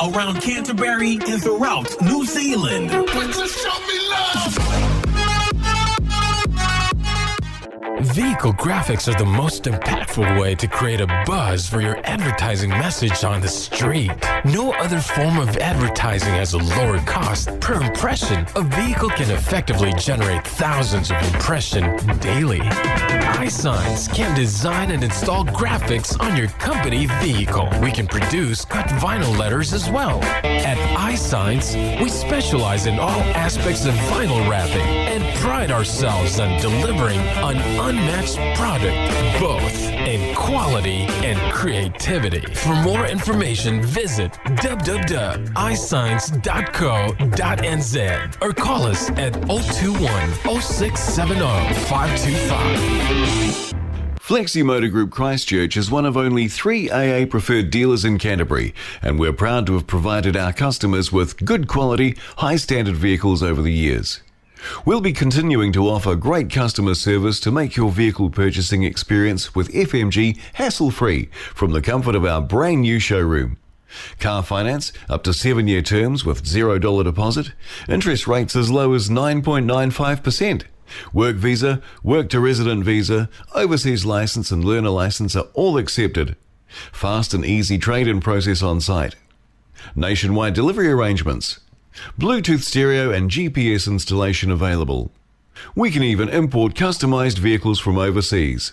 Around Canterbury and throughout New Zealand. Vehicle graphics are the most impactful way to create a buzz for your advertising message on the street. No other form of advertising has a lower cost per impression. A vehicle can effectively generate thousands of impressions daily. iSigns can design and install graphics on your company vehicle. We can produce cut vinyl letters as well. At iSigns, we specialize in all aspects of vinyl wrapping and pride ourselves on delivering an unmatched product, both in quality and creativity. For more information, visit www.isigns.co.nz or call us at 021 0670 525. Flexi Motor Group Christchurch is one of only three AA preferred dealers in Canterbury, and we're proud to have provided our customers with good quality, high standard vehicles over the years. We'll be continuing to offer great customer service to make your vehicle purchasing experience with FMG hassle free from the comfort of our brand new showroom. Car finance up to seven year terms with $0 deposit, interest rates as low as 9.95%. Work visa, work to resident visa, overseas license, and learner license are all accepted. Fast and easy trade in process on site. Nationwide delivery arrangements. Bluetooth stereo and GPS installation available. We can even import customized vehicles from overseas.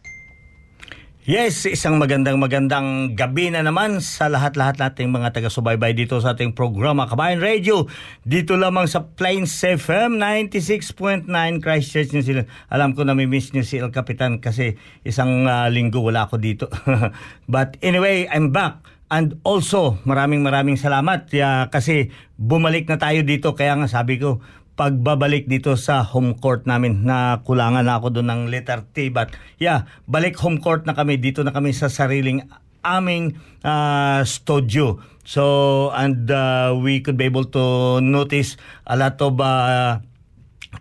Yes, isang magandang magandang gabi na naman sa lahat-lahat nating mga taga-subaybay dito sa ating programa Kabayan Radio. Dito lamang sa Plains FM 96.9 Christchurch, New Zealand. Alam ko na miss niyo si El Capitan kasi isang uh, linggo wala ako dito. But anyway, I'm back. And also, maraming maraming salamat ya, kasi bumalik na tayo dito. Kaya nga sabi ko, pagbabalik dito sa home court namin. Na kulangan na ako doon ng letter T but yeah balik home court na kami. Dito na kami sa sariling aming uh, studio. So and uh, we could be able to notice a lot of uh,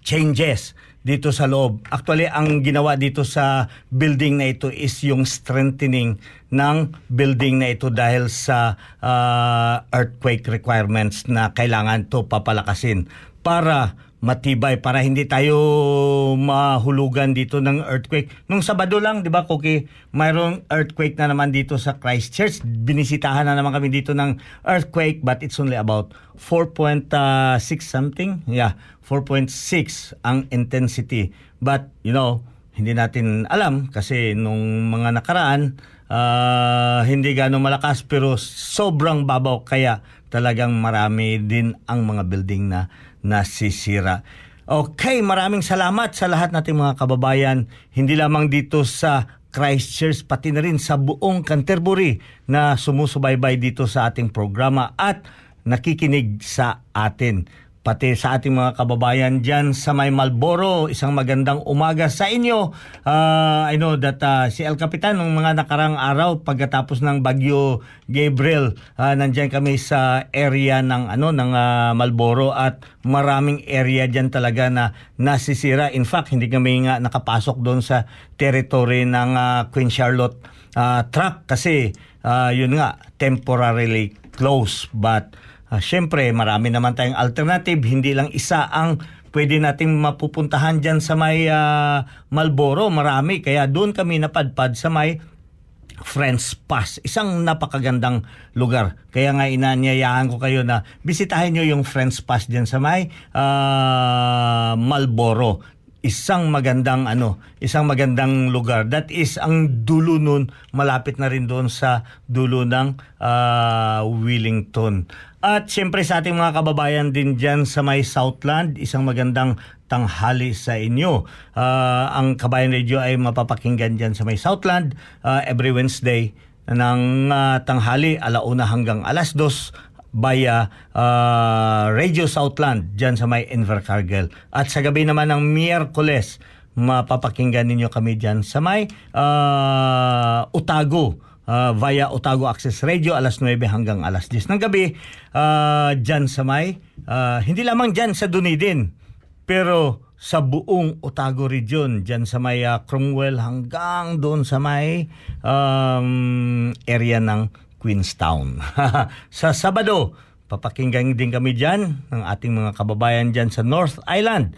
changes dito sa loob. Actually, ang ginawa dito sa building na ito is yung strengthening ng building na ito dahil sa uh, earthquake requirements na kailangan to papalakasin para matibay para hindi tayo mahulugan dito ng earthquake. Nung Sabado lang, 'di ba, Koki, mayroong earthquake na naman dito sa Christchurch. Binisitahan na naman kami dito ng earthquake but it's only about 4.6 something. Yeah, 4.6 ang intensity. But, you know, hindi natin alam kasi nung mga nakaraan uh, hindi gano'ng malakas pero sobrang babaw kaya talagang marami din ang mga building na nasisira. Okay, maraming salamat sa lahat nating mga kababayan, hindi lamang dito sa Christchurch, pati na rin sa buong Canterbury na sumusubaybay dito sa ating programa at nakikinig sa atin pati sa ating mga kababayan dyan sa may Malboro. Isang magandang umaga sa inyo. Uh, I know that uh, si El Capitan ng mga nakarang araw pagkatapos ng bagyo Gabriel, uh, nandyan kami sa area ng ano ng uh, Malboro at maraming area dyan talaga na nasisira. In fact, hindi kami nga nakapasok doon sa territory ng uh, Queen Charlotte uh, truck kasi uh, yun nga temporarily closed but Uh, Siyempre, marami naman tayong alternative. Hindi lang isa ang pwede nating mapupuntahan dyan sa may uh, Malboro. Marami. Kaya doon kami napadpad sa may Friends Pass. Isang napakagandang lugar. Kaya nga inanyayahan ko kayo na bisitahin nyo yung Friends Pass dyan sa may uh, Malboro isang magandang ano, isang magandang lugar. That is ang dulo nun, malapit na rin doon sa dulo ng uh, Wellington. At siyempre sa ating mga kababayan din dyan sa may Southland, isang magandang tanghali sa inyo. Uh, ang Kabayan Radio ay mapapakinggan dyan sa may Southland uh, every Wednesday ng uh, tanghali alauna hanggang alas dos via uh, Radio Southland dyan sa may Invercargill. At sa gabi naman ng Miyerkules, mapapakinggan ninyo kami dyan sa may uh, Utago uh, via Otago Access Radio alas 9 hanggang alas 10 ng gabi uh, dyan sa may uh, hindi lamang dyan sa Dunedin pero sa buong Otago region dyan sa may uh, Cromwell hanggang doon sa may um, area ng Queenstown. sa Sabado, papakinggan din kami dyan ng ating mga kababayan dyan sa North Island.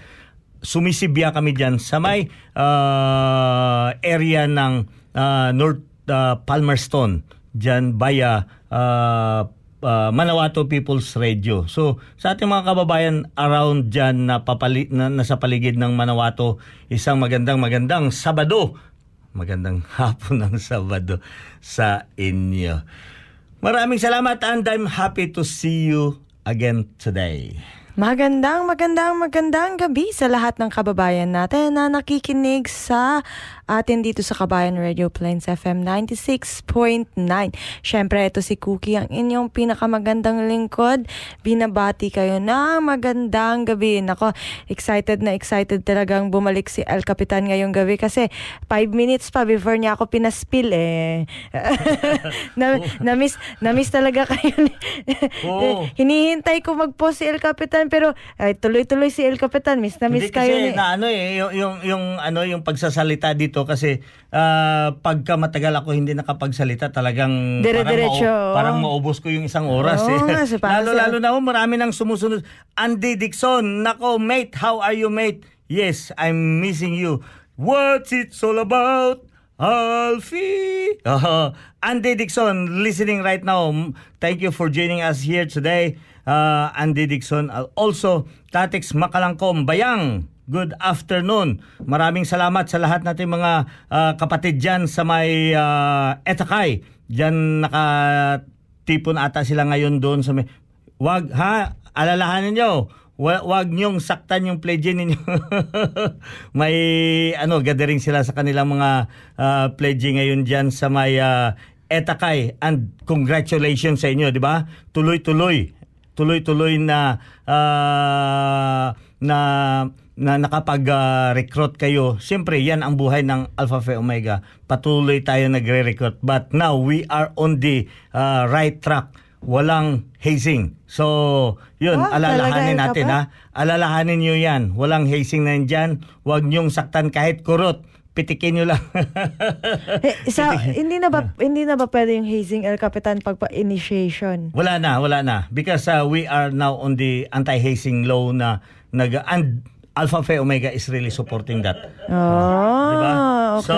Sumisibya kami dyan sa may uh, area ng uh, North uh, Palmerston dyan via uh, uh, Manawato People's Radio. So, sa ating mga kababayan around dyan na, papali, na nasa paligid ng Manawato, isang magandang magandang Sabado. Magandang hapon ng Sabado sa inyo. Maraming salamat and I'm happy to see you again today. Magandang, magandang, magandang gabi sa lahat ng kababayan natin na nakikinig sa atin dito sa Kabayan Radio Plains FM 96.9. Siyempre, ito si Cookie, ang inyong pinakamagandang lingkod. Binabati kayo na magandang gabi. Nako, excited na excited talagang bumalik si El Capitan ngayong gabi kasi 5 minutes pa before niya ako pinaspill eh. na, oh. na-miss, na-miss talaga kayo. oh. Hinihintay ko mag-post si El Capitan pero ay, tuloy-tuloy si El Capitan. Miss na miss Hindi kayo. Kasi na ano eh, yung, yung, yung, ano, yung pagsasalita dito kasi uh, pagka matagal ako hindi nakapagsalita talagang parang, mau- parang maubos ko yung isang oras. Oo, eh. nga, si lalo lalo na oh, marami nang sumusunod. Andy Dixon, nako mate, how are you mate? Yes, I'm missing you. What's it all about? Alfie. Uh, Andy Dixon listening right now. Thank you for joining us here today. Uh, Andy Dixon. Also, Tatix Makalangkom Bayang. Good afternoon. Maraming salamat sa lahat nating mga uh, kapatid dyan sa may uh, Etakay. Diyan nakatipon ata sila ngayon doon sa may... Wag, ha? Alalahanin nyo. Wag, wag nyong saktan yung pledge ninyo. may ano, gathering sila sa kanilang mga uh, pledge ngayon diyan sa may uh, Etakay and congratulations sa inyo, di ba? Tuloy-tuloy. Tuloy-tuloy na uh, na na nakapag-recruit kayo, siyempre yan ang buhay ng Alpha Phi Omega. Patuloy tayo nagre-recruit. But now, we are on the uh, right track. Walang hazing. So, yun, ah, alalahanin natin ha. Alalahanin nyo yan. Walang hazing na dyan. Huwag nyong saktan kahit kurot. Pitikin nyo lang. eh, sa, hindi na ba hindi na ba pwede yung hazing El Capitan pagpa initiation? Wala na, wala na. Because uh, we are now on the anti-hazing law na nag and Alpha Phi Omega is really supporting that. Oh, diba? okay. So,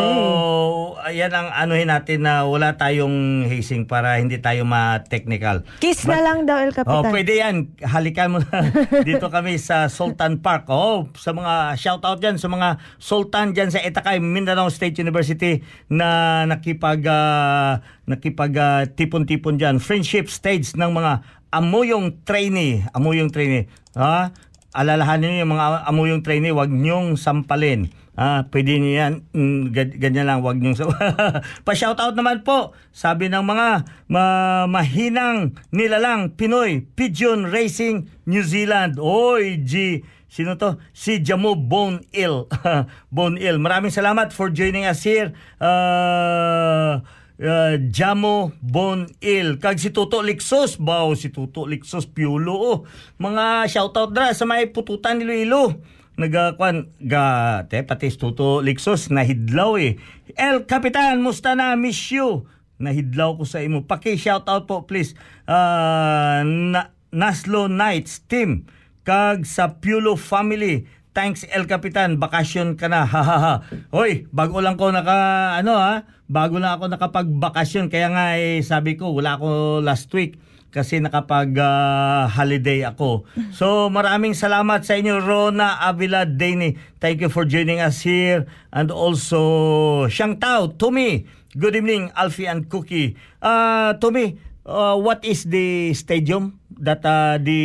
ayan ang anuhin natin na wala tayong hazing para hindi tayo ma-technical. Kiss But, na lang daw, El Capitan. Oh, pwede yan. Halikan mo na. Dito kami sa Sultan Park. Oh, sa mga shout out dyan, sa mga Sultan dyan sa Etakay, Mindanao State University na nakipag, uh, nakipag uh, tipon-tipon dyan. Friendship stage ng mga amuyong trainee. Amuyong trainee. Ha? Alalahanin niyo yung mga amuyong trainee, wag niyong sampalin. Ah, pwede niyo yan, mm, ganyan lang, wag niyong Pa-shoutout naman po, sabi ng mga ma mahinang nilalang Pinoy, Pigeon Racing New Zealand. Oy, G, sino to? Si Jamo Bone Ill. Bone Ill. Maraming salamat for joining us here. Uh, uh, Jamo Bon Il. Kag si Tuto Lixos baw si Tuto Lixos Piolo oh. mga shoutout dra sa may pututan ni Iloilo nagakwan ga te pati si Tuto Lixos nahidlaw eh. El Capitan musta na? Miss you. Nahidlaw ko sa imo. Paki shoutout po please. Uh, na, Naslo Knights team. Kag sa Piolo family Thanks El Capitan, bakasyon ka na. Ha ha ha. Hoy, bago lang ko naka ano ha, bago lang ako nakapagbakasyon kaya nga eh, sabi ko wala ako last week kasi nakapag ah, holiday ako. So maraming salamat sa inyo Rona Avila Deni. Thank you for joining us here and also Shang Tao, Tumi. Good evening Alfie and Cookie. Uh, Tumi, uh, what is the stadium that uh, the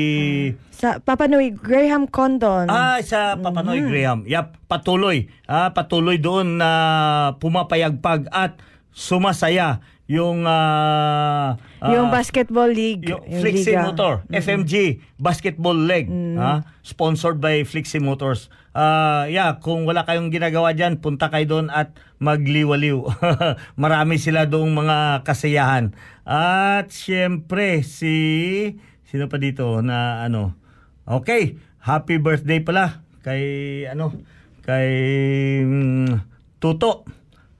Sa Papanoy, Graham Condon. Ah, sa Papanoy Graham. Yep, patuloy. Ah, patuloy doon na pumapayagpag at sumasaya yung ah, ah, yung Basketball League. yung Flixie liga. Motor, FMG Basketball Leg, ah, sponsored by Flixie Motors. Ah, yeah, kung wala kayong ginagawa diyan, punta kayo doon at magliwaliw. Marami sila doong mga kasiyahan. At syempre si sino pa dito na ano? Okay, happy birthday pala kay ano? Kay mm, Tuto.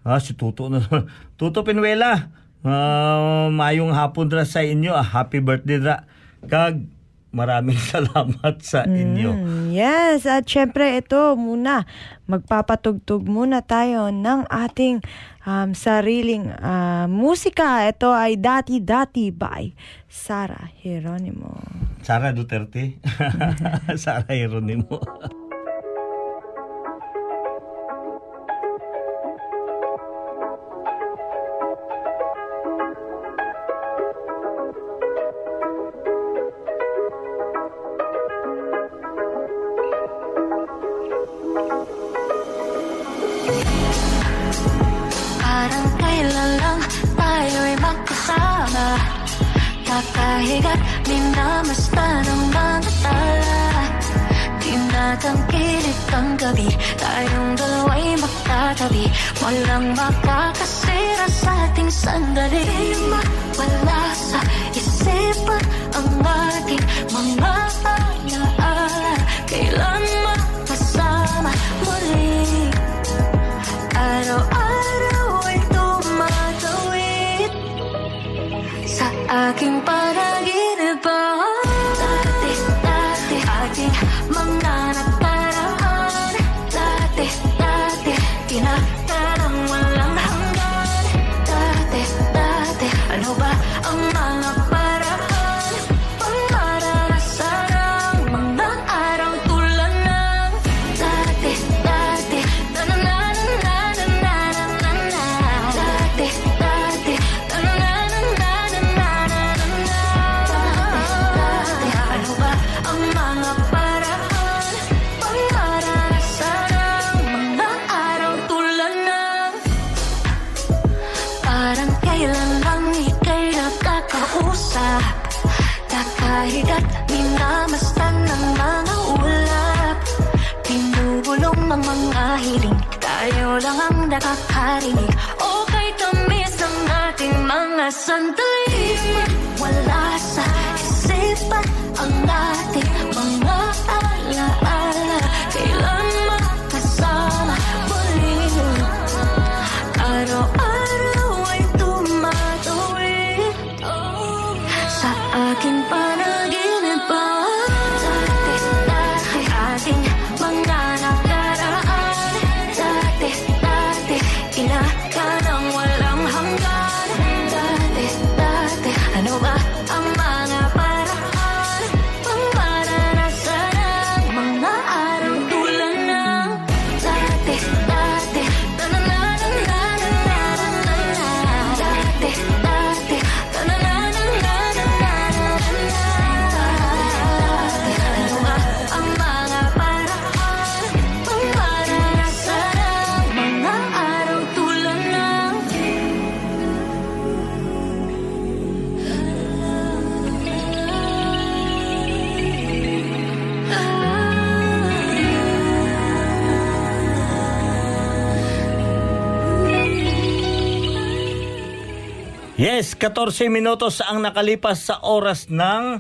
Ah, si Tuto na. Tuto Pinuela. Ah, mayong hapon ra sa inyo. Ah, happy birthday ra. Kag maraming salamat sa inyo. Mm, yes, at syempre ito muna, magpapatugtog muna tayo ng ating um, sariling ah, musika. Ito ay Dati Dati by Sara Geronimo. Sara Duterte. Sara Hieronimo. Nakahigat, minamasta ng mga tala Tinatangkilik ang gabi Tayong dalawa'y magkatabi Walang makakasira sa ating sandali Di mawala sa isipan ang ating mga alaala Yes, 14 minutos ang nakalipas sa oras ng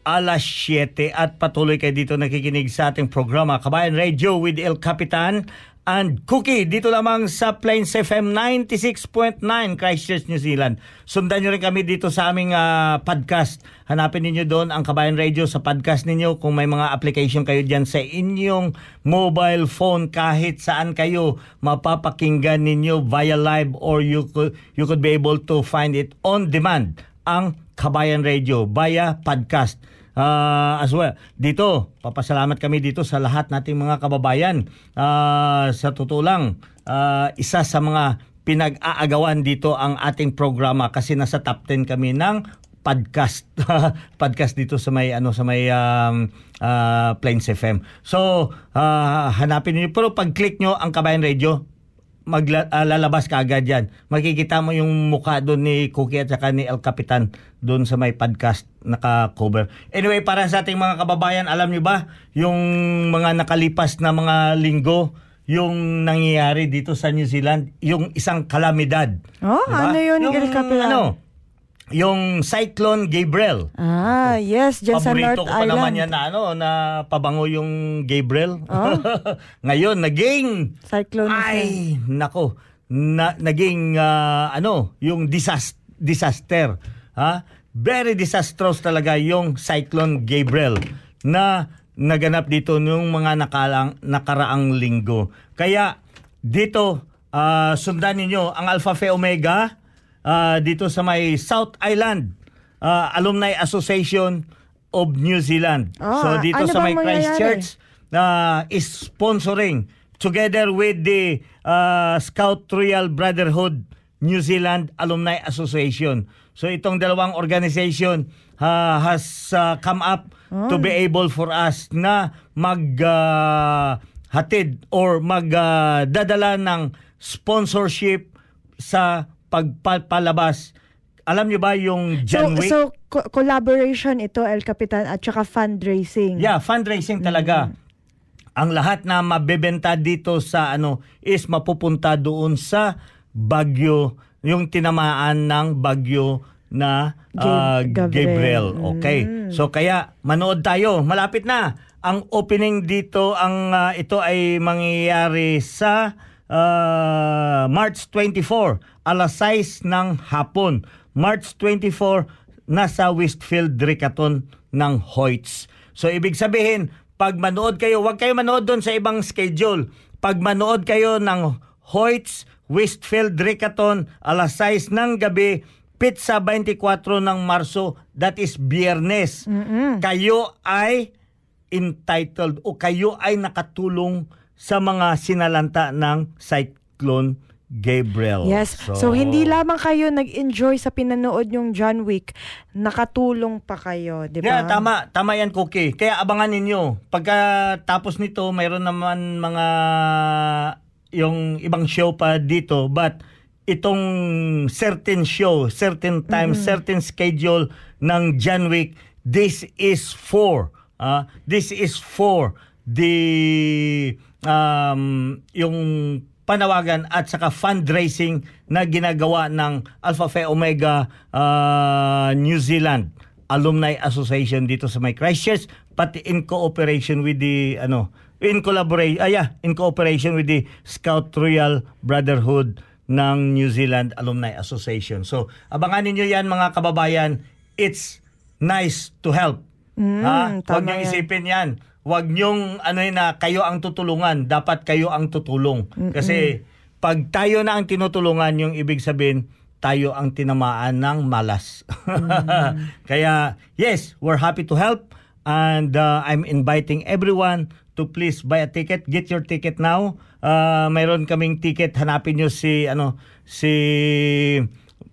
alas 7 at patuloy kayo dito nakikinig sa ating programa Kabayan Radio with El Capitan and Cookie dito lamang sa Plains FM 96.9 Christchurch, New Zealand. Sundan nyo rin kami dito sa aming ah, podcast. Hanapin ninyo doon ang Kabayan Radio sa podcast ninyo kung may mga application kayo dyan sa inyong mobile phone kahit saan kayo mapapakinggan ninyo via live or you could, you could be able to find it on demand ang Kabayan Radio via podcast. Ah, as well. Dito, papasalamat kami dito sa lahat nating mga kababayan. Ah, sa totoo lang, ah, isa sa mga pinag-aagawan dito ang ating programa kasi nasa top 10 kami ng podcast podcast dito sa may ano sa may um, ah, Plains FM. So, ah, hanapin niyo pero pag-click nyo ang Kabayan Radio, maglalabas ka agad yan. Makikita mo yung mukha doon ni Cookie at saka ni El Capitan doon sa may podcast naka-cover. Anyway, para sa ating mga kababayan, alam niyo ba yung mga nakalipas na mga linggo, yung nangyayari dito sa New Zealand, yung isang kalamidad. Oh, Diba? ano yun, yung, El Capitan? Ano, yung Cyclone Gabriel. Ah, yes, dyan sa Paborito North ko pa naman Island. yan na ano na pabango yung Gabriel. Oh. Ngayon naging Cyclone na siya. ay nako na, naging ah, ano yung disas- disaster. Ha? Very disastrous talaga yung Cyclone Gabriel na naganap dito nung mga nakalang, nakaraang linggo. Kaya dito ah, sundan ninyo ang Alpha Phi Omega ah, dito sa may South Island ah, Alumni Association of New Zealand. Ah, so dito ano sa may? Christchurch uh, is sponsoring together with the uh, Scout Royal Brotherhood New Zealand Alumni Association. So itong dalawang organization uh, has uh, come up to be able for us na mag uh, hatid or magdadala ng sponsorship sa pagpalabas. Alam niyo ba yung So, John Wick? so co- collaboration ito, El Capitan, at saka fundraising. Yeah, fundraising talaga. Ang lahat na mabebenta dito sa ano is mapupunta doon sa Bagyo, yung tinamaan ng Bagyo na Gab- Gabriel. Gabriel. Okay. So kaya manood tayo. Malapit na. Ang opening dito ang ah, ito ay mangyayari sa ah, March 24 alas 6 ng hapon. March 24 nasa Westfield Ricaton ng Hoyts. So ibig sabihin, pag manood kayo, huwag kayo manood doon sa ibang schedule. Pag manood kayo ng Hoyts, Westfield Ricaton, alas 6 ng gabi, pizza 24 ng Marso, that is biyernes. Kayo ay entitled o kayo ay nakatulong sa mga sinalanta ng Cyclone Gabriel. Yes. So, hindi lamang kayo nag-enjoy sa pinanood yung John Wick, nakatulong pa kayo, di ba? Yeah, tama. Tama yan, Cookie. Kaya abangan ninyo. Pagka tapos nito, mayroon naman mga yung ibang show pa dito. But itong certain show, certain time, certain schedule ng John Wick, this is for, ah, this is for the, um, yung panawagan at saka fundraising na ginagawa ng Alpha Phi Omega ah, New Zealand Alumni Association dito sa may Christchurch pati in cooperation with the ano in collaboration ah, yeah, in cooperation with the Scout Royal Brotherhood ng New Zealand Alumni Association. So abangan niyo yan mga kababayan. It's nice to help. ha? Huwag tama niyo yan. isipin yan. Huwag niyong ano na kayo ang tutulungan. Dapat kayo ang tutulong. Kasi pag tayo na ang tinutulungan, yung ibig sabihin, tayo ang tinamaan ng malas. Kaya, yes, we're happy to help. And uh, I'm inviting everyone to please buy a ticket. Get your ticket now. Uh, mayroon kaming ticket. Hanapin nyo si, ano, si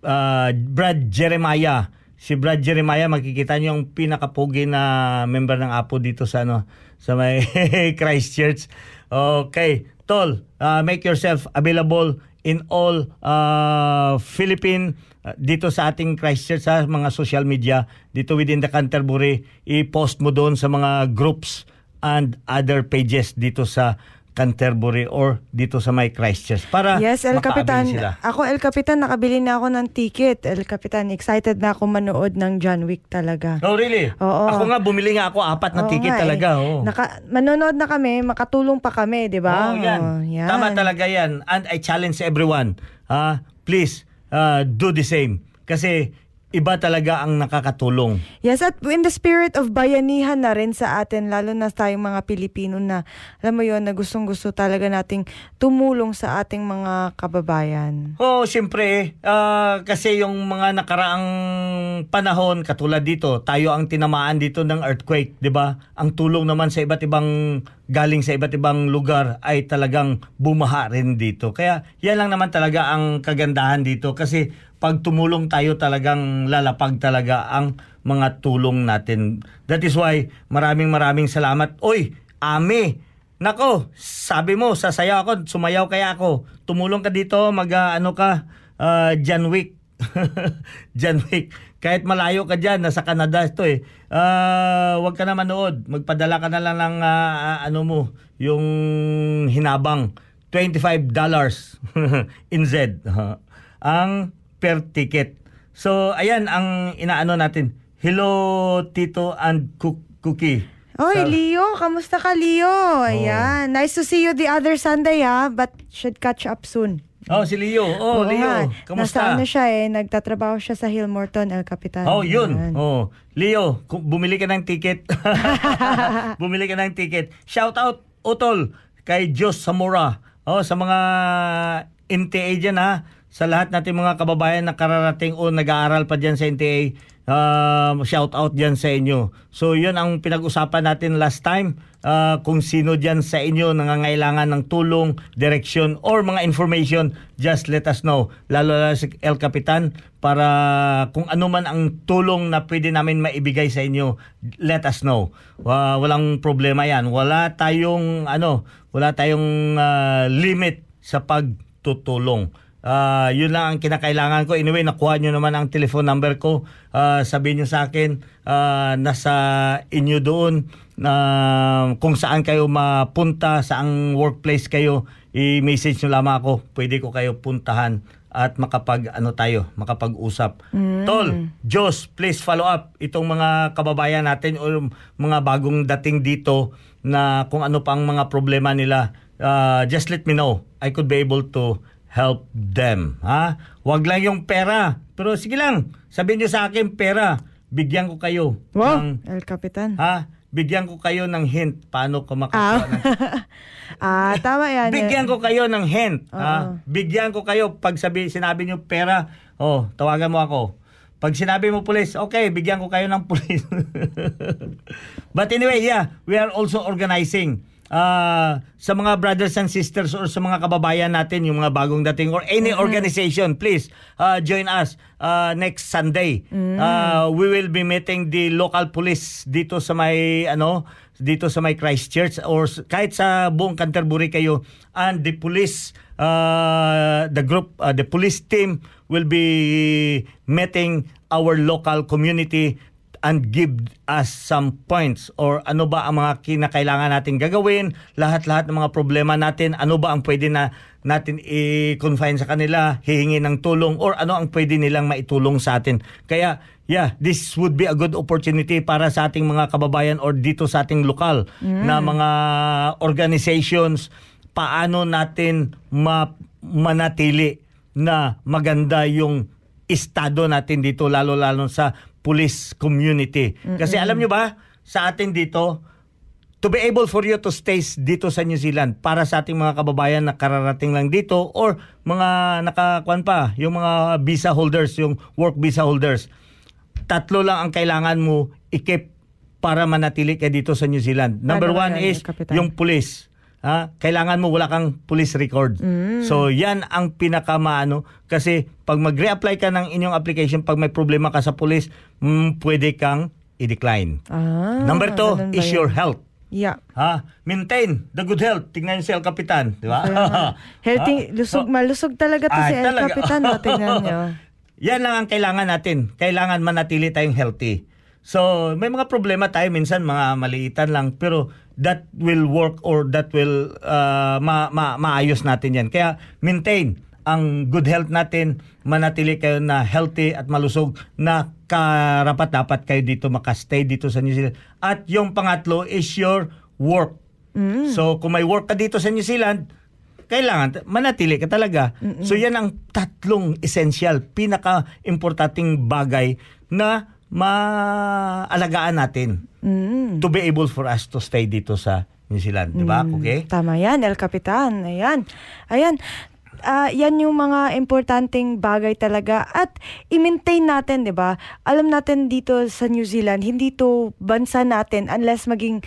uh, Brad Jeremiah. Si Brad Jeremiah, makikita niyo yung pinakapugi na member ng Apo dito sa ano sa may Christchurch. Okay, tol, uh, make yourself available in all uh, Philippine uh, dito sa ating Christchurch sa mga social media dito within the Canterbury i-post mo doon sa mga groups and other pages dito sa Canterbury or dito sa may Christchurch para Yes, El Capitan. sila. Ako, El Capitan, nakabili na ako ng ticket. El Capitan, excited na ako manood ng John Wick talaga. Oh, really? Oo. Ako nga, bumili nga ako apat na Oo ticket nga eh. talaga. Oh. Naka, manonood na kami, makatulong pa kami, di ba? Oo, yan. Oh, yan. Tama talaga yan. And I challenge everyone, ah, please ah, do the same. Kasi iba talaga ang nakakatulong. Yes, at in the spirit of bayanihan na rin sa atin, lalo na tayong mga Pilipino na, alam mo yon na gustong gusto talaga nating tumulong sa ating mga kababayan. Oh, siyempre, ah, kasi yung mga nakaraang panahon katulad dito, tayo ang tinamaan dito ng earthquake, 'di ba? Ang tulong naman sa iba't ibang galing sa iba't ibang lugar ay talagang bumaha rin dito. Kaya yan lang naman talaga ang kagandahan dito kasi pag tumulong tayo talagang lalapag talaga ang mga tulong natin. That is why maraming maraming salamat. Oy, Ame, Nako, sabi mo, sasaya ako, sumayaw kaya ako. Tumulong ka dito, mag ah, ano ka, ah, John Wick. John Wick. Kahit malayo ka dyan, nasa Canada ito eh. Ah, wag ka na manood. Magpadala ka na lang ng ah, ano mo, yung hinabang. $25 in Z. ang per ticket. So, ayan ang inaano natin. Hello, Tito and Cook- Cookie. Oy, Sa- Leo, kamusta ka, Leo? Ayan, nice to see you the other Sunday, ha? But should catch up soon. Oh, si Leo. Oh, Oo Leo. nga. Kamusta? Nasa ano siya eh, nagtatrabaho siya sa Hillmorton, El Capitan. Oh, yun. Ayan. Oh, Leo, bumili ka ng ticket. bumili ka ng ticket. Shout out Utol kay Jos Zamora. Oh, sa mga NTA dyan ha. Sa lahat natin mga kababayan na kararating o nag-aaral pa dyan sa NTA. Um, shout out dyan sa inyo. So yun ang pinag-usapan natin last time. Uh, kung sino dyan sa inyo nangangailangan ng tulong, direksyon, or mga information, just let us know. Lalo na si El Capitan para kung ano man ang tulong na pwede namin maibigay sa inyo, let us know. Wa- walang problema yan. Wala tayong ano, wala tayong ah, limit sa pagtutulong. Ah, yun lang ang kinakailangan ko. Anyway, nakuha nyo naman ang telephone number ko. Ah, sabihin nyo sa akin, ah, nasa inyo doon na kung saan kayo mapunta, saang workplace kayo, i-message nyo lamang ako. Pwede ko kayo puntahan at makapag ano tayo, makapag-usap. Tol, Diyos, please follow up itong mga kababayan natin o mga bagong dating dito na kung ano pang mga problema nila. Ah, just let me know. I could be able to help them. Ha? Wag lang yung pera. Pero sige lang, sabihin nyo sa akin pera. Bigyan ko kayo. Wow, ng- El Capitan. ha? Bigyan ko kayo ng hint paano ko makakuha Ah, ng ah tama yan. Bigyan ko kayo ng hint. Oo. ah. Bigyan ko kayo pag sabi, sinabi nyo pera, oh, tawagan mo ako. Pag sinabi mo pulis, okay, bigyan ko kayo ng pulis. But anyway, yeah, we are also organizing ah, sa mga brothers and sisters or sa mga kababayan natin, yung mga bagong dating or any organization, please ah, join us ah, next Sunday. Ah, we will be meeting the local police dito sa may ano, dito sa may Christchurch or kahit sa buong Canterbury kayo. And the police uh, the group uh, the police team will be meeting our local community and give us some points or ano ba ang mga kinakailangan natin gagawin, lahat-lahat ng mga problema natin, ano ba ang pwede na natin i-confine sa kanila, hihingi ng tulong or ano ang pwede nilang maitulong sa atin. Kaya yeah, this would be a good opportunity para sa ating mga kababayan or dito sa ating lokal na mga organizations paano natin ma- manatili na maganda yung estado natin dito lalo-lalo sa police community. Kasi alam nyo ba, sa atin dito, to be able for you to stay dito sa New Zealand para sa ating mga kababayan na kararating lang dito or mga nakakuan pa, yung mga visa holders, yung work visa holders, tatlo lang ang kailangan mo ikip para manatili ka dito sa New Zealand. Number Ano one yan, is Kapitan? yung police. Ha? Kailangan mo wala kang police record. So yan ang pinakamaano kasi pag mag-reapply ka ng inyong application pag may problema ka sa police, mm, pwede kang i-decline. Ah, Number two is yun? your health. Yeah. Ha? Maintain the good health. Tingnan niyo si El Capitan, di ba? Healthy, lusog, So, malusog talaga to Ah, si El talaga. Capitan. No? Tingnan nyo. Yan lang ang kailangan natin. Kailangan manatili tayong healthy. So, may mga problema tayo minsan, mga maliitan lang, pero that will work or that will uh, ma- ma- maayos natin yan. Kaya maintain ang good health natin, manatili kayo na healthy at malusog na karapat dapat kayo dito makastay dito sa New Zealand. At yung pangatlo is your work. So kung may work ka dito sa New Zealand, kailangan manatili ka talaga. So yan ang tatlong essential, pinaka-importanting bagay na maalagaan natin to be able for us to stay dito sa New Zealand, di ba? Okay? Tama yan, El Capitan. Ayan. Ayan. Ah, yan yung mga importanteng bagay talaga at i-maintain natin, 'di ba? Alam natin dito sa New Zealand, hindi to bansa natin unless maging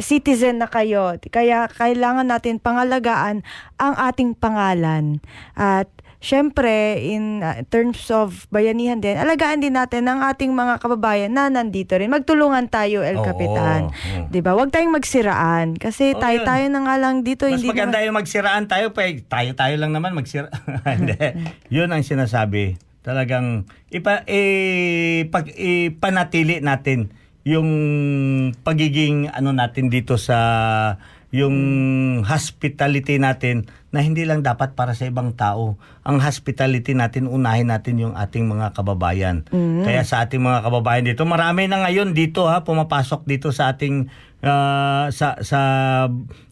citizen na kayo. Kaya kailangan natin pangalagaan ang ating pangalan. At syempre in ah, terms of bayanihan din, alagaan din natin ang ating mga kababayan na nandito rin. Magtulungan tayo, El Oo. Capitan. Oo. 'Di ba? Huwag tayong magsiraan kasi Oo, tayo yun. tayo na nga lang dito Mas hindi maganda naman- yung magsiraan tayo, pa tayo-tayo lang naman magsira. Hindi. Yun ang sinasabi. Talagang ipa, eh, pag, ipanatili natin yung pagiging ano natin dito sa yung hospitality natin na hindi lang dapat para sa ibang tao. Ang hospitality natin, unahin natin yung ating mga kababayan. Kaya sa ating mga kababayan dito, marami na ngayon dito ha, pumapasok dito sa ating ah, sa sa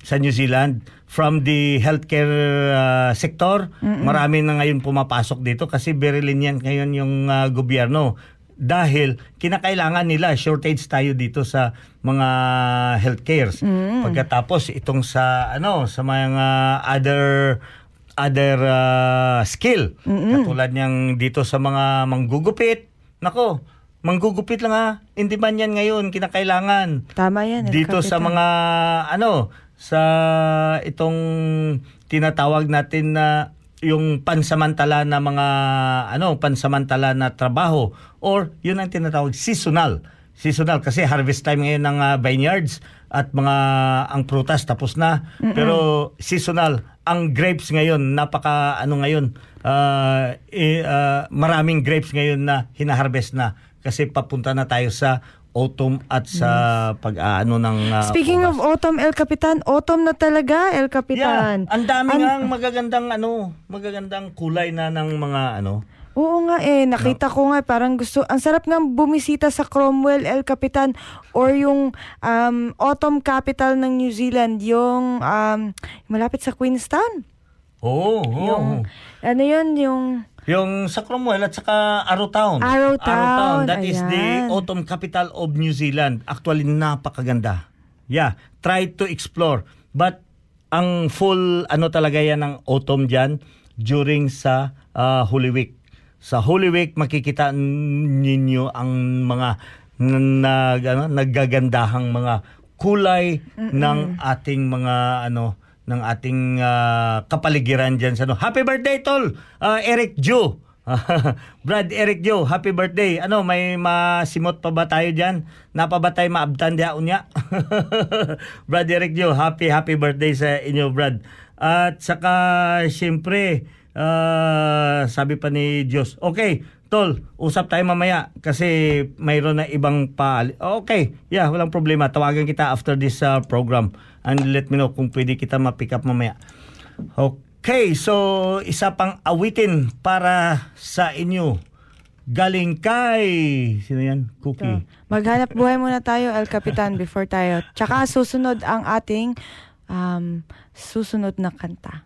sa New Zealand from the healthcare ah, sector. Marami na ngayon pumapasok dito kasi very lenient ngayon yung ah, gobyerno dahil kinakailangan nila shortage tayo dito sa mga healthcares. Pagkatapos itong sa ano sa mga other other ah, skill katulad niyang dito sa mga manggugupit. Nako, manggugupit lang ha. In demand yan ngayon, kinakailangan Tama yan, El dito sa mga ano sa itong tinatawag natin na yung pansamantala na mga ano pansamantala na trabaho or yun ang tinatawag seasonal. Seasonal kasi harvest time ngayon ng ah, vineyards at mga ang prutas tapos na. Pero seasonal ang grapes ngayon napaka ano ngayon ah, eh, ah, maraming grapes ngayon na hinaharvest na kasi papunta na tayo sa autumn at sa pag-aano ng ah, Speaking of oras. autumn, El Capitan, autumn na talaga, El yeah, Capitan. ang dami An- nga ang magagandang ano, magagandang kulay na ng mga ano. Oo nga eh, nakita ko nga parang gusto, ang sarap nga bumisita sa Cromwell, El Capitan, or yung um, autumn capital ng New Zealand, yung um, malapit sa Queenstown. Oo, oo. Yung, ano yun, yung, Yung sa Cromwell at saka Arrowtown. Arrowtown, That is the ayan. autumn capital of New Zealand. Actually, napakaganda. Yeah, try to explore. But ang full ano talaga yan ng autumn dyan during sa ah, Holy Week. Sa Holy Week makikita ninyo ang mga nag ano, naggagandahang mga kulay ng ating mga ano ng ating ah, kapaligiran diyan sa ano. Happy birthday tol. Ah, Eric Joe. Brad Eric Joe, happy birthday. Ano, may masimot pa ba tayo diyan? Napa ba tayo maabtan diya unya? Brad Eric Joe, happy happy birthday sa inyo, Brad. At saka siyempre, ah, sabi pa ni Diyos, okay, tol, usap tayo mamaya kasi mayroon na ibang pa. Okay, yeah, walang problema. Tawagan kita after this ah, program and let me know kung pwede kita ma-pick up mamaya. Okay, so isa pang awitin para sa inyo. Galing kay... Sino yan? Cookie. maghanap buhay muna tayo, El Capitan, before tayo. Tsaka susunod ang ating um, susunod na kanta.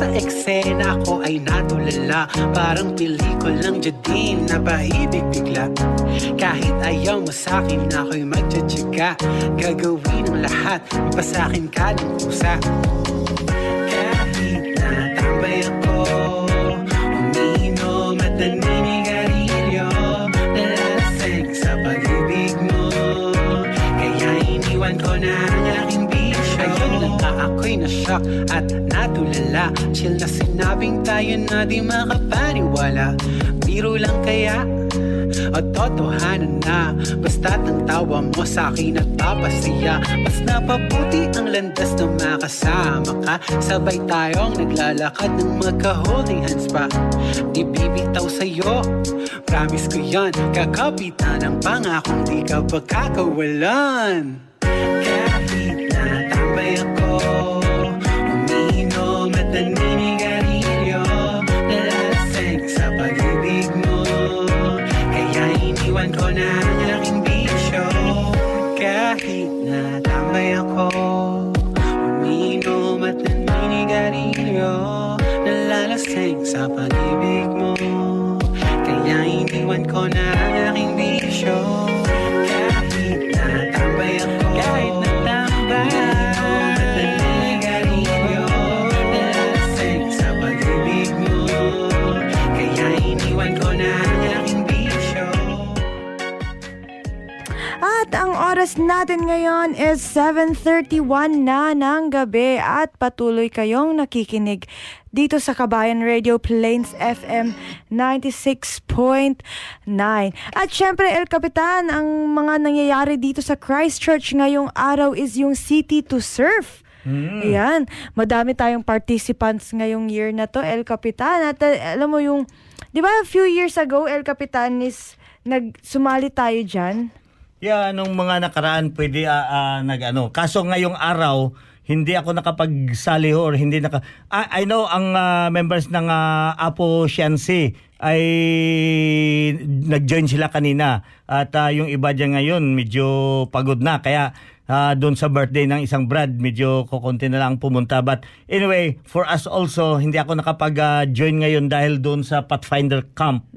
Sa eksena Ako ay natulala Parang pelikulang Jadine Na paibig bigla. Kahit ayaw mo sa'kin Ako'y magtsatsaga Gagawin ang lahat Mapasakin ka ng ako'y na-shock at natulala Chill na sinabing tayo na di makapaniwala. Biro lang kaya o totohanan na. Basta't ang tawa mo sa akin at papasaya Mas napabuti ang landas na makasama ka. Sabay tayong naglalakad ng magka-holding hands pa. Di bibitaw sa'yo Promise ko yan. Kakapitan ang pangakong di ka pagkakawalan Kahit sa pag-ibig mo. Kaya iniwan ko na ang aking bisyo Kahit natambay ako. Kahit natambay. At ang oras natin ngayon is 7.31 na ng gabi at patuloy kayong nakikinig dito sa Kabayan Radio Plains FM 96.9. At syempre, El Capitan, ang mga nangyayari dito sa Christchurch ngayong araw is yung City to Surf. Ayan, madami tayong participants ngayong year na to, El Capitan. At uh, alam mo yung, di ba a few years ago, El Capitan is nagsumali tayo dyan. Yeah, nung mga nakaraan pwede ah, ah, nag ano. Kaso ngayong araw hindi ako nakapagsali or hindi naka I, I know ang ah, members ng ah, Apo Sciency ay nag-join sila kanina at ah, yung iba diyan ngayon medyo pagod na. Kaya ah, doon sa birthday ng isang Brad medyo kukunti na lang pumunta. But anyway for us also hindi ako nakapag-join ngayon dahil doon sa Pathfinder Camp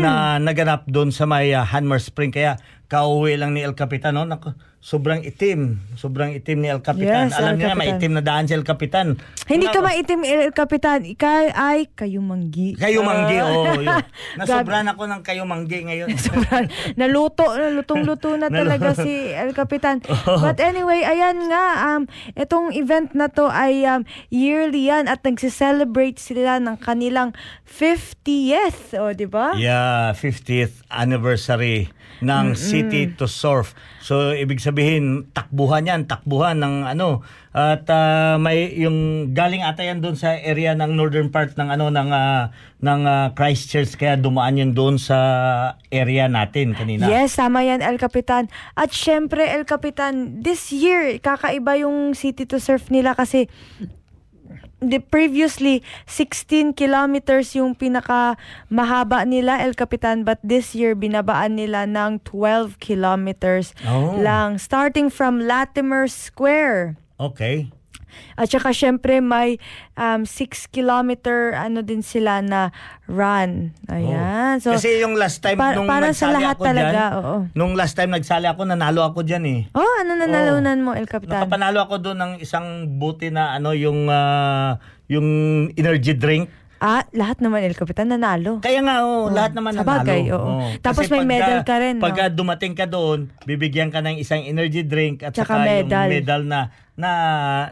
na naganap doon sa may ah, Hanmer Spring. Kaya kauwi lang ni El Capitan no Naku, sobrang itim sobrang itim ni El Capitan Yes, alam El niya Capitan. maitim na daan si El Capitan Hindi ka Naku, maitim, El Capitan. Ikaw ay kayumanggi. kayo manggi Ah. oh yun. Nasobran ako ng kayo manggi ngayon Sobrang naluto, lutong-luto na talaga si El Capitan. But anyway, ayan nga, um, itong event na to ay um, yearly yan at nagse-celebrate sila ng kanilang 50th, o di ba? Yeah, 50th anniversary ng City to Surf. So ibig sabihin takbuhan 'yan, takbuhan ng ano at ah, may yung galing ata yan doon sa area ng northern part ng ano ng ah, ng ah, Christchurch kaya dumaan yun doon sa area natin kanina. Yes, tama yan, El Capitan. At syempre, El Capitan, this year, kakaiba yung City to Surf nila kasi the previously 16 kilometers yung pinaka mahaba nila El Capitan but this year binabaan nila ng 12 kilometers Oh. lang starting from Latimer Square Okay. At saka syempre may um, 6 kilometer ano din sila na run. Ayan. So, Oh. Kasi yung last time pa- nung para sa lahat ako talaga, dyan, oo. nung last time nagsali ako, nanalo ako dyan eh. oh, ano na nalunan mo, El Capitan? Nakapanalo ako doon ng isang buti na ano yung ah, yung energy drink. Ah, lahat naman El Capitan nanalo. Kaya nga oh, lahat naman nanalo. bagay, oo. Tapos may medal ka rin, no? Pagka dumating ka doon, bibigyan ka ng isang energy drink at Tsaka saka medal. yung medal na na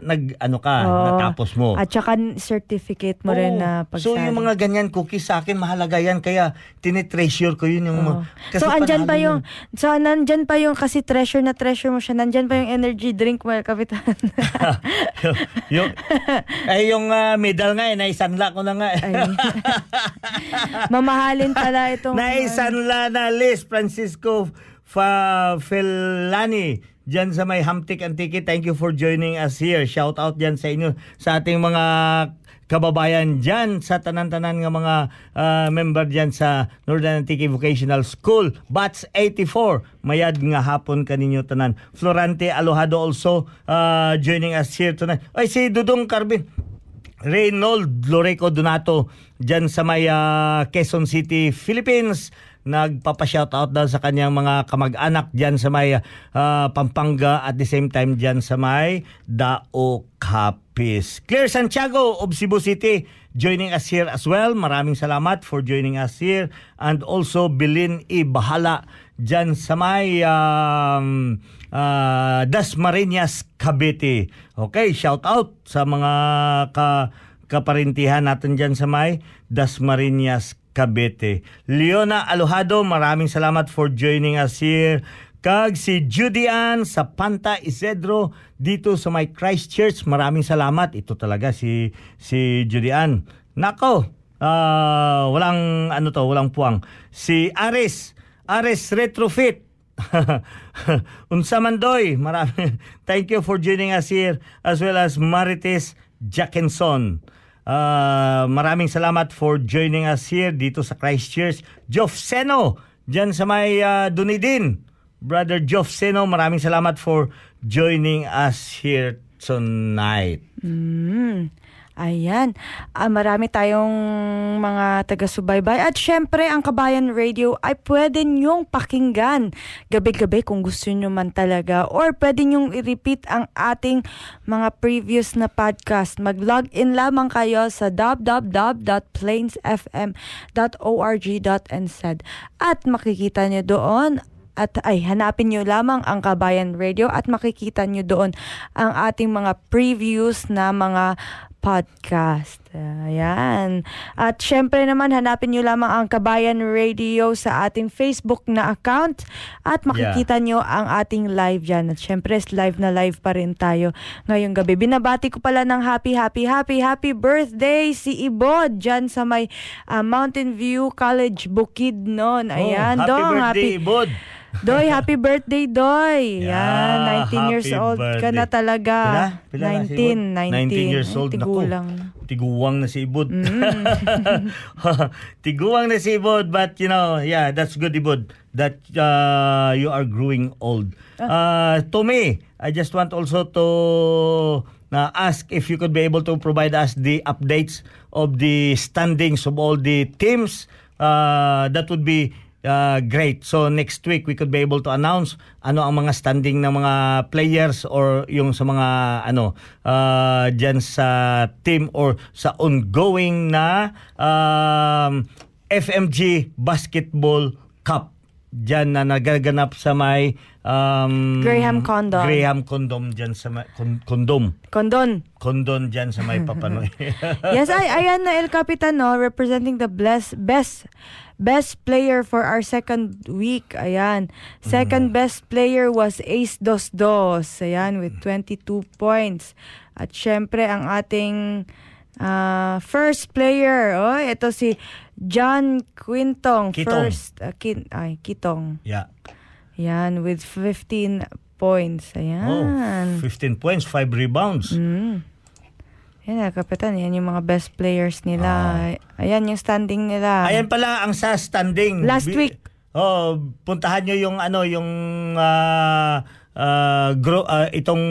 nag ano ka, Oo. natapos mo. At saka certificate mo rin Oo. na So pagsali. yung mga ganyan cookies sa akin mahalaga yan kaya tinitreasure ko yun yung Oo. mga- So andyan pa panalo yung so nandyan pa yung kasi treasure na treasure mo siya. Nandyan pa yung energy drink mo, El Capitan. yung, yung, ay yung ah, medal nga eh, naisanla ko na nga. eh. Ay. Mamahalin pala itong Naisanla na Liz Francisco Fa Felani Diyan sa may Hamtik Antique, thank you for joining us here. Shout out diyan sa inyo sa ating mga kababayan diyan sa tanan-tanan nga mga ah, member diyan sa Northern Antique Vocational School. Bats 84, mayad nga hapon kaninyo tanan. Florante Alojado also ah, joining us here tonight. Ay si Dudong Carbin. Reynold Loreco Donato dyan sa may ah, Quezon City, Philippines. Nagpapa-shoutout daw sa kanyang mga kamag-anak dyan sa may ah, Pampanga at the same time dyan sa may Dao Capiz. Claire Santiago of Cebu City joining us here as well. Maraming salamat for joining us here. And also Bilin E. Bahala dyan sa may um, ah, Dasmariñas, Cavite. Okay, shout out sa mga ka kaparintihan natin dyan sa may Dasmariñas, Cavite. Leona Alojado, maraming salamat for joining us here. Kag si Judy Ann sa Panta Isedro dito sa may Christchurch. Maraming salamat. Ito talaga si si Judy Ann. Nako, ah, walang ano to, walang puwang. Si Aris, Aris Retrofit. Unsa Mandoy, marami. Thank you for joining us here as well as Marites Jackinson. Ah, maraming salamat for joining us here dito sa Christchurch. Joff Seno, dyan sa may ah, Dunedin. Brother Joff Seno, maraming salamat for joining us here tonight. Mm. Ayan. Ah, marami tayong mga taga-subaybay. At syempre, ang Kabayan Radio ay pwede nyong pakinggan gabi-gabi kung gusto nyo man talaga. Or pwede nyong i-repeat ang ating mga previous na podcast. Mag-log in lamang kayo sa www.plainsfm.org.nz at makikita nyo doon at ay hanapin nyo lamang ang Kabayan Radio at makikita nyo doon ang ating mga previews na mga podcast. Ayan. At syempre naman, hanapin nyo lamang ang Kabayan Radio sa ating Facebook na account at makikita nyo ang ating live dyan. At syempre, live na live pa rin tayo ngayong gabi. Binabati ko pala ng happy, happy, happy, happy birthday si Ibod dyan sa may ah, Mountain View College Bukid noon. Ayan. oh, happy Dong, birthday, Bod. Doy, happy birthday, Doy. Yeah, Yan, 19 years old ka birthday. na talaga. Pila? Pila na si 19, Ibod? 19. 19 years old. Ay, Naku, tigulang. Tiguwang na si Ibod. Mm. tiguwang na si Ibod, but you know, yeah, that's good, Ibod, that uh, you are growing old. Ah. Uh, to me, I just want also to uh, ask if you could be able to provide us the updates of the standings of all the teams. Uh, that would be uh, great. So next week we could be able to announce ano ang mga standing ng mga players or yung sa mga ano uh, diyan sa team or sa ongoing na um, FMG Basketball Cup diyan na nagaganap sa may um, Graham Condom. Graham Condom diyan sa may con- condom. Condon. Condon diyan sa may Papanoy. yes, ay, ayan na El Capitan, no, representing the bless, best best player for our second week. Ayan. Second Mm. best player was Ace Dos Dos. Ayan, with 22 points. At syempre, ang ating ah, first player, oh, ito si John Quintong. Kitong. First, ah, kin, ay, Kitong. yeah. Ayan, with 15 points. Oh, Ayan. 15 points, 5 rebounds. Mm. Yan na, kapitan. Yan yung mga best players nila. Ayan yung standing nila. Ayan pala ang sa standing. Last Bi- week. Oh, puntahan nyo yung ano yung ah, ah, gro- ah, itong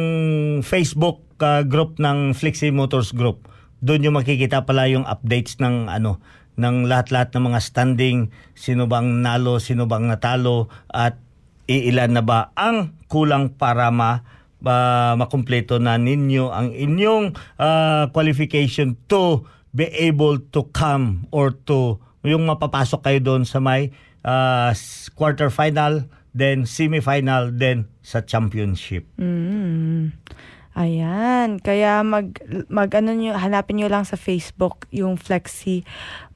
Facebook uh, group ng Flexi Motors Group. Doon yung makikita pala yung updates ng ano ng lahat-lahat ng mga standing, sino bang nalo, sino bang natalo at iilan na ba ang kulang para ma uh, makumpleto na ninyo ang inyong uh, qualification to be able to come or to yung mapapasok kayo doon sa may uh, quarter final, then semi-final, then sa championship. Mm. Ayan, kaya mag mag ano nyo, hanapin nyo lang sa Facebook yung Flexi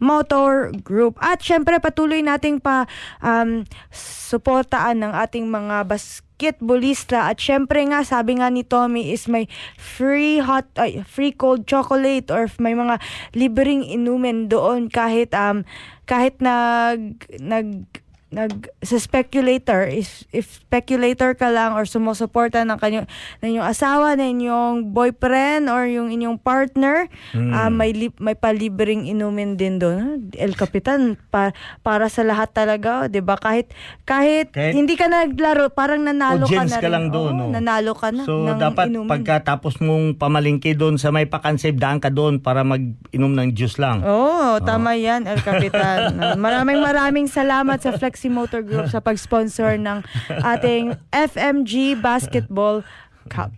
Motor Group. At syempre patuloy nating pa um, suportaan ng ating mga basketballista at syempre nga sabi nga ni Tommy is may free hot ay, free cold chocolate or may mga libreng inumin doon kahit um kahit nag nag nag sa speculator is if speculator ka lang or sumusuporta ng kanyang ng inyong asawa ng inyong boyfriend or yung inyong partner ah, may li, may palibreng inumin din doon El Capitan pa, para sa lahat talaga 'di ba kahit, kahit Kahit- hindi ka naglaro parang nanalo ka na ka rin. lang doon. Oo, no? nanalo ka na So, dapat inumin. pagkatapos mong pamalingki doon sa may pakansave, daan ka doon para mag-inom ng juice lang. Oo, tama yan, El Capitan. maraming maraming salamat sa Flexi Motor Group sa pag-sponsor ng ating FMG Basketball Cup.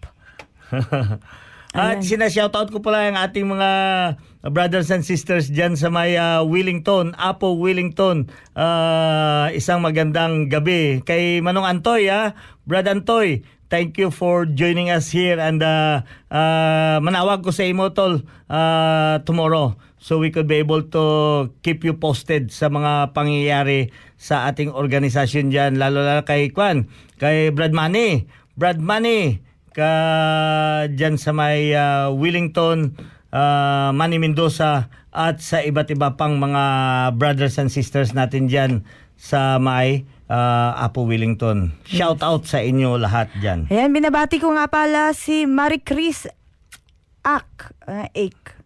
At sinashoutout ko pala yung ating mga brothers and sisters dyan sa may ah, Wellington, Apo Wellington. Ah, isang magandang gabi kay Manong Antoy, ha? Brad Antoy, thank you for joining us here and ah, ah, manawag ko sa imo tol ah, tomorrow so we could be able to keep you posted sa mga pangyayari sa ating organisasyon dyan lalo lalo kay Kwan kay Brad Manny Brad Manny ka dyan sa may ah, Wellington, ah, Manny Mendoza at sa iba't iba pang mga brothers and sisters natin dyan sa may ah, Apo Wellington. Shout out sa inyo lahat dyan. Ayan, binabati ko nga pala si Marie Chris Ak. Uh, Ake.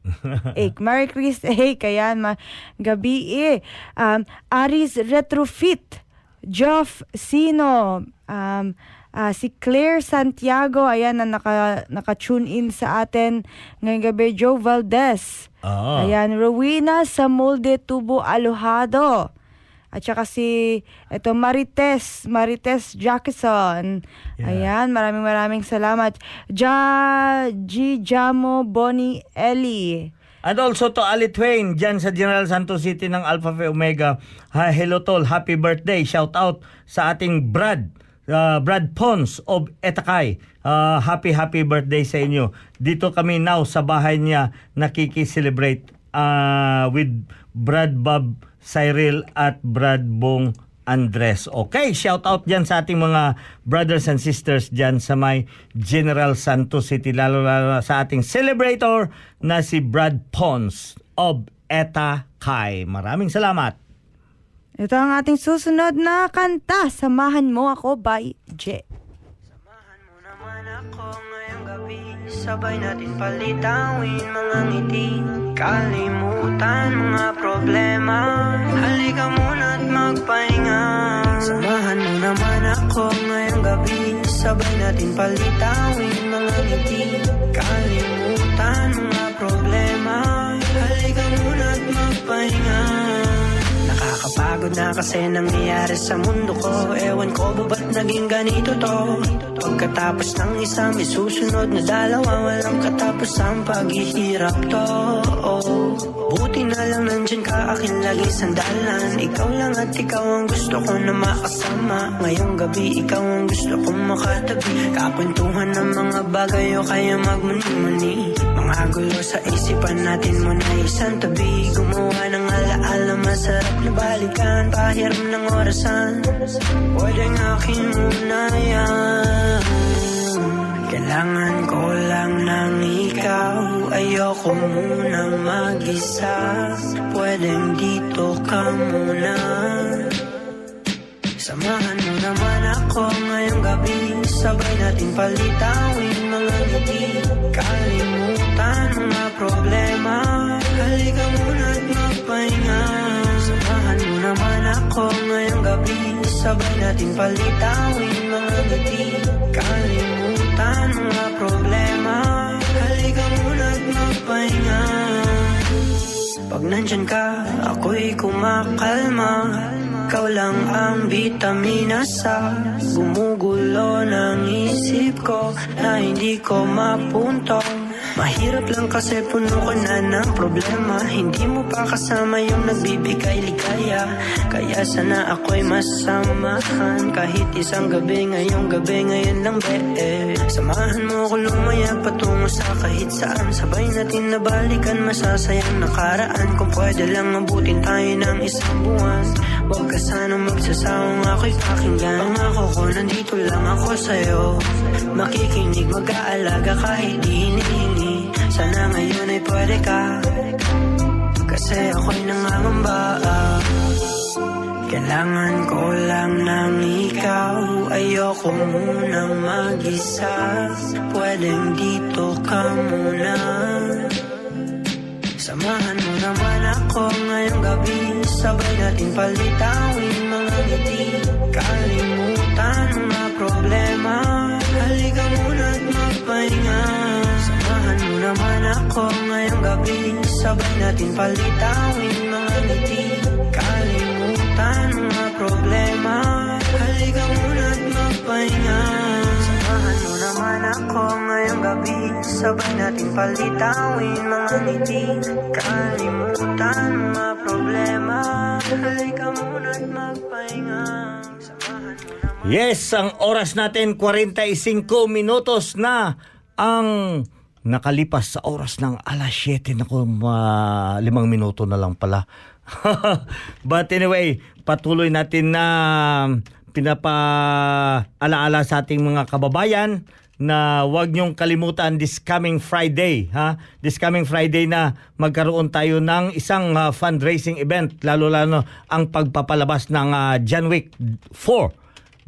Ake. Marie Chris Ake. Ayan, ma- gabi eh. Um, Aris Retrofit. Geoff Sino. Um, ah, si Claire Santiago. Ayan, na naka, naka-tune in sa atin ngayong gabi. Joe Valdez. Ah. Ayan, Rowena Samolde Tubo Alojado. At saka si ito Marites, Marites Jackson. Ayan, maraming maraming salamat. Ja G Jamo Bonnie Ellie. And also to Ali Twain dyan sa General Santos City ng Alpha Phi Omega. Hi, hello tol, happy birthday. Shout out sa ating Brad. uh, Brad Pons of Etakay. Uh, happy happy birthday sa inyo. Dito kami now sa bahay niya nakiki-celebrate uh, with Brad Bob Cyril at Brad Bong Andres. Okay, shout out dyan sa ating mga brothers and sisters dyan sa may General Santos City, lalo lalo sa ating celebrator na si Brad Pons of Eta Kai. Maraming salamat. Ito ang ating susunod na kanta. Samahan mo ako by J. Sabay natin palitawin mga ngiti. Kalimutan mga problema. Halika muna at magpahinga. Samahan mo naman ako ngayong gabi. Sabay natin palitawin mga ngiti. Kalimutan mga problema. Halika muna at magpahinga Nakakapagod na kasi nangyayari sa mundo ko. Ewan ko ba ba't naging ganito to? Pagkatapos ng isa may na dalawa Walang katapos ang paghihirap to. Buti na lang nandyan ka akin lagi sandalan. Ikaw lang at ikaw ang gusto ko na makasama. Ngayong gabi ikaw ang gusto kong makatabi. Kakwentuhan ng mga bagay o kaya magmuni-muni. Mga gulo sa isipan natin mo na isang tabi. Gumawa ng alaala masarap na balikan. Pahiram ng orasan. Pwedeng akin muna yan. Kailangan ko lang ng ikaw. Ayoko muna mag-isa. Pwedeng dito ka muna Samahan mo naman ako ngayong gabi. Sabay natin palitawin mga ngiti. Kalimutan mga problema. Halika muna at magpahinga. Samahan mo naman ako ngayong gabi. Sabay natin palitawin mga ngiti. Kalimutan mga problema. Halika muna at magpahinga. Pag nandyan ka, ako'y kumakalma Ikaw lang ang vitamina sa Gumugulo ng isip ko Na hindi ko mapuntong Mahirap lang kasi puno ko na ng problema. Hindi mo pa kasama yung nagbibigay ligaya. Kaya sana ako'y masamahan. Kahit isang gabi ngayong gabi ngayon lang be Samahan mo ko lumayag patungo sa kahit saan. Sabay natin nabalikan masasayang nakaraan. Kung pwede lang abutin tayo ng isang buwan. Huwag ka sana magsasawang ako'y pakinggan. Pangako ko nandito lang ako sa'yo. Makikinig mag-aalaga kahit di hinihingi Sana ngayon ay pwede ka. Kasi ako'y nangangamba. Kailangan ko lang ng ikaw. Ayoko munang mag-isa. Pwedeng dito ka muna. Samahan mo naman ako ngayong gabi. Sabay natin palitawin mga ngiti. Kalimutan mga problema. Halika muna at magpahinga Samahan mo naman ako ngayong gabi? Sabay natin palitawin mga ngiti. Kalimutan mga problema. Halika muna at magpahinga. Mo naman ako ngayong gabi? Sabay natin palitawin mga ngiti. Kalimutan mga problema. Halika muna at magpahinga. Naman Yes, ang oras natin 45 minutos na ang nakalipas sa oras ng alas 7 Naku, ma, limang minuto na lang pala. But anyway, patuloy natin na pinapa-alaala sa ating mga kababayan na huwag niyong kalimutan this coming Friday, ha? This coming Friday na magkaroon tayo ng isang ah, fundraising event, lalo-lalo ang pagpapalabas ng ah, John Wick 4.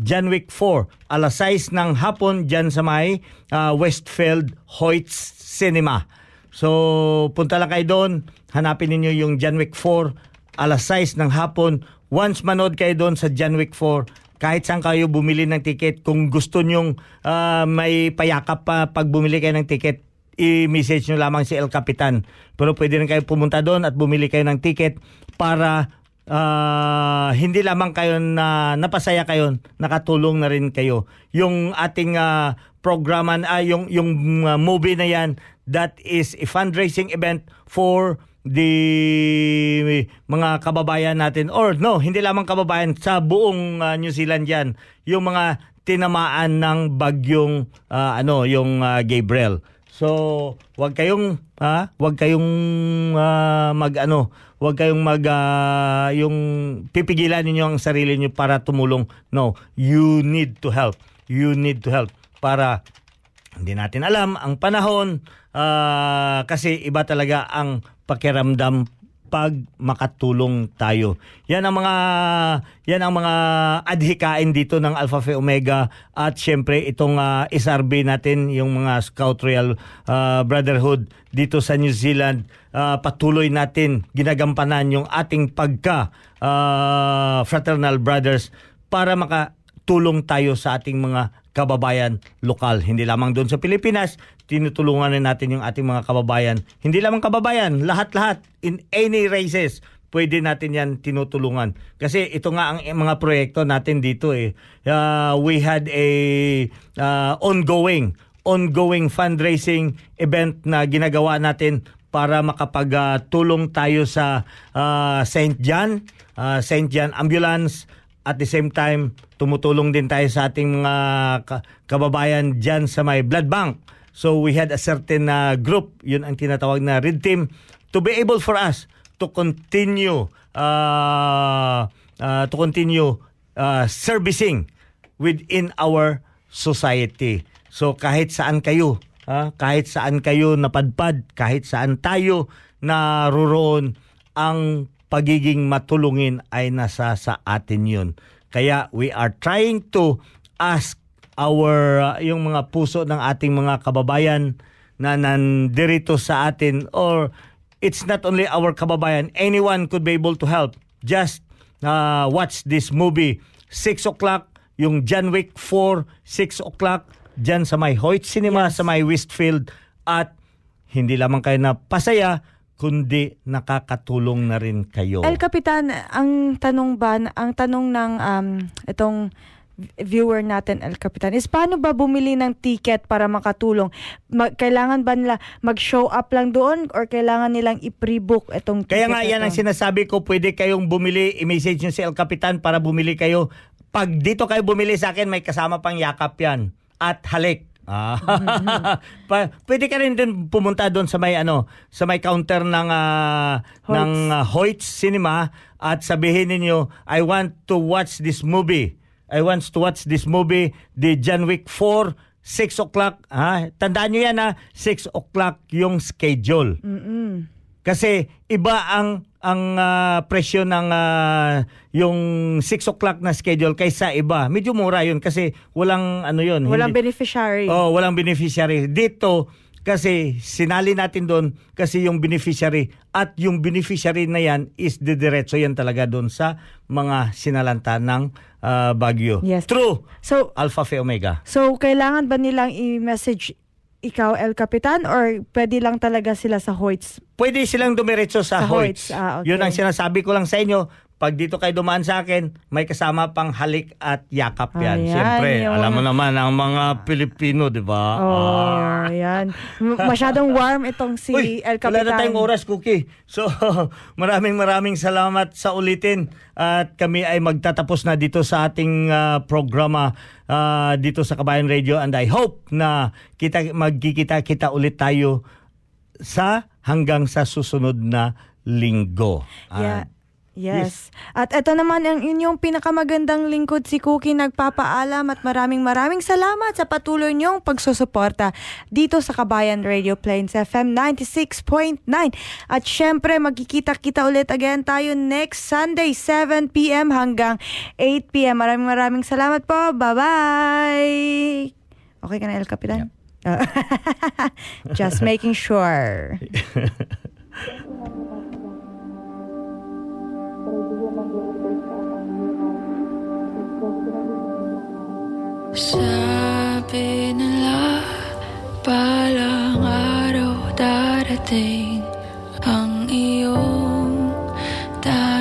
John Wick 4, alas 6 ng hapon dyan sa may ah, Westfield Hoyts Cinema. So, punta lang kayo doon, hanapin ninyo yung John Wick 4, alas 6 ng hapon. Once manood kayo doon sa John Wick 4, kahit saan kayo bumili ng ticket, kung gusto nyong ah, may payakap pa pag bumili kayo ng ticket, i-message nyo lamang si El Capitan. Pero pwede rin kayo pumunta doon at bumili kayo ng ticket para ah, hindi lamang kayo na napasaya kayo, nakatulong na rin kayo. Yung ating ah, programa, ah, yung, yung ah, movie na yan, that is a fundraising event for the mga kababayan natin or no, hindi lamang kababayan sa buong ah, New Zealand yan. Yung mga tinamaan ng bagyong ah, ano, yung ah, Gabriel. So, wag kayong ha, wag kayong ah, mag ano, wag kayong mag ah, yung pipigilan ninyo ang sarili niyo para tumulong. No, you need to help. You need to help para hindi natin alam ang panahon ah, kasi iba talaga ang pakiramdam pag makatulong tayo. Yan ang mga yan ang mga adhikain dito ng Alpha Phi Omega at syempre itong ah, SRB natin yung mga Scout Royal ah, Brotherhood dito sa New Zealand ah, patuloy natin ginagampanan yung ating pagka ah, fraternal brothers para makatulong tayo sa ating mga kababayan lokal. Hindi lamang doon sa Pilipinas, tinutulungan rin natin yung ating mga kababayan. Hindi lamang kababayan, lahat-lahat in any races pwede natin yan tinutulungan. Kasi ito nga ang mga proyekto natin dito eh. Uh, we had a uh, ongoing ongoing fundraising event na ginagawa natin para makapagtulong tayo sa uh, St. John, uh, St. John Ambulance at the same time tumutulong din tayo sa ating mga ka- kababayan dyan sa may blood bank. So we had a certain uh, group, yun ang tinatawag na red team, to be able for us to continue uh, uh, to continue uh, servicing within our society. So kahit saan kayo, ah, kahit saan kayo napadpad, kahit saan tayo naroroon, ang pagiging matulungin ay nasa sa atin yun. Kaya we are trying to ask our uh, yung mga puso ng ating mga kababayan na nandirito sa atin or it's not only our kababayan, anyone could be able to help. Just uh, watch this movie. 6 o'clock, yung John Wick 4, 6 o'clock, dyan sa may Hoyt Cinema, sa may Westfield at hindi lamang kayo na pasaya kundi nakakatulong na rin kayo. El Capitan, ang tanong ba, ang tanong ng um, itong viewer natin, El Capitan, is paano ba bumili ng ticket para makatulong? Mag- kailangan ba nila mag-show up lang doon or kailangan nilang i-pre-book itong ticket? Kaya nga yan na ang sinasabi ko, pwede kayong bumili, i-message nyo si El Capitan para bumili kayo. Pag dito kayo bumili sa akin, may kasama pang yakap yan. At halik. Ah. pa, pwede ka rin din pumunta doon sa may ano, sa may counter ng ah, Hoyts. ng ah, Hoyts Cinema at sabihin ninyo, I want to watch this movie. I want to watch this movie, the John Wick 4, 6 o'clock. Ha? Tandaan nyo yan ha, 6 o'clock yung schedule. Kasi iba ang ang ah, presyo ng ah, yung 6 o'clock na schedule kaysa iba. Medyo mura yun kasi walang ano yun. Walang hindi- beneficiary. Oh, walang beneficiary. Dito, kasi sinali natin doon kasi yung beneficiary at yung beneficiary na yan is didiretso yan talaga doon sa mga sinalanta ng ah, Baguio. Yes. True. So, Alpha Phi Omega. so kailangan ba nilang i-message ikaw, El Capitan, or pwede lang talaga sila sa Hoyts? Pwede silang dumiretso sa, Sa Hoyts. Hoyts, ah, okay. Yun ang sinasabi ko lang sa inyo. Pag dito kayo dumaan sa akin, may kasama pang halik at yakap yan. Ayan, Siyempre, yung- alam mo naman ang mga Pilipino, di ba? Oh, yan. M- Masyadong warm itong si Uy, El wala Capitan. na tayong oras, Cookie. So, maraming maraming salamat sa ulitin. At kami ay magtatapos na dito sa ating ah, programa ah, dito sa Kabayan Radio. And I hope na kita magkikita-kita ulit tayo sa hanggang sa susunod na linggo. Yeah. Ah, Yes. At ito naman ang inyong pinakamagandang lingkod si Cookie nagpapaalam at maraming maraming salamat sa patuloy niyong pagsusuporta dito sa Kabayan Radio Plains FM 96.9. At syempre magkikita-kita ulit again tayo next Sunday 7pm hanggang 8pm. Maraming maraming salamat po. Bye-bye! Okay ka na, El Capitan? Just making sure. Sabi nila Palang araw darating Ang iyong tanging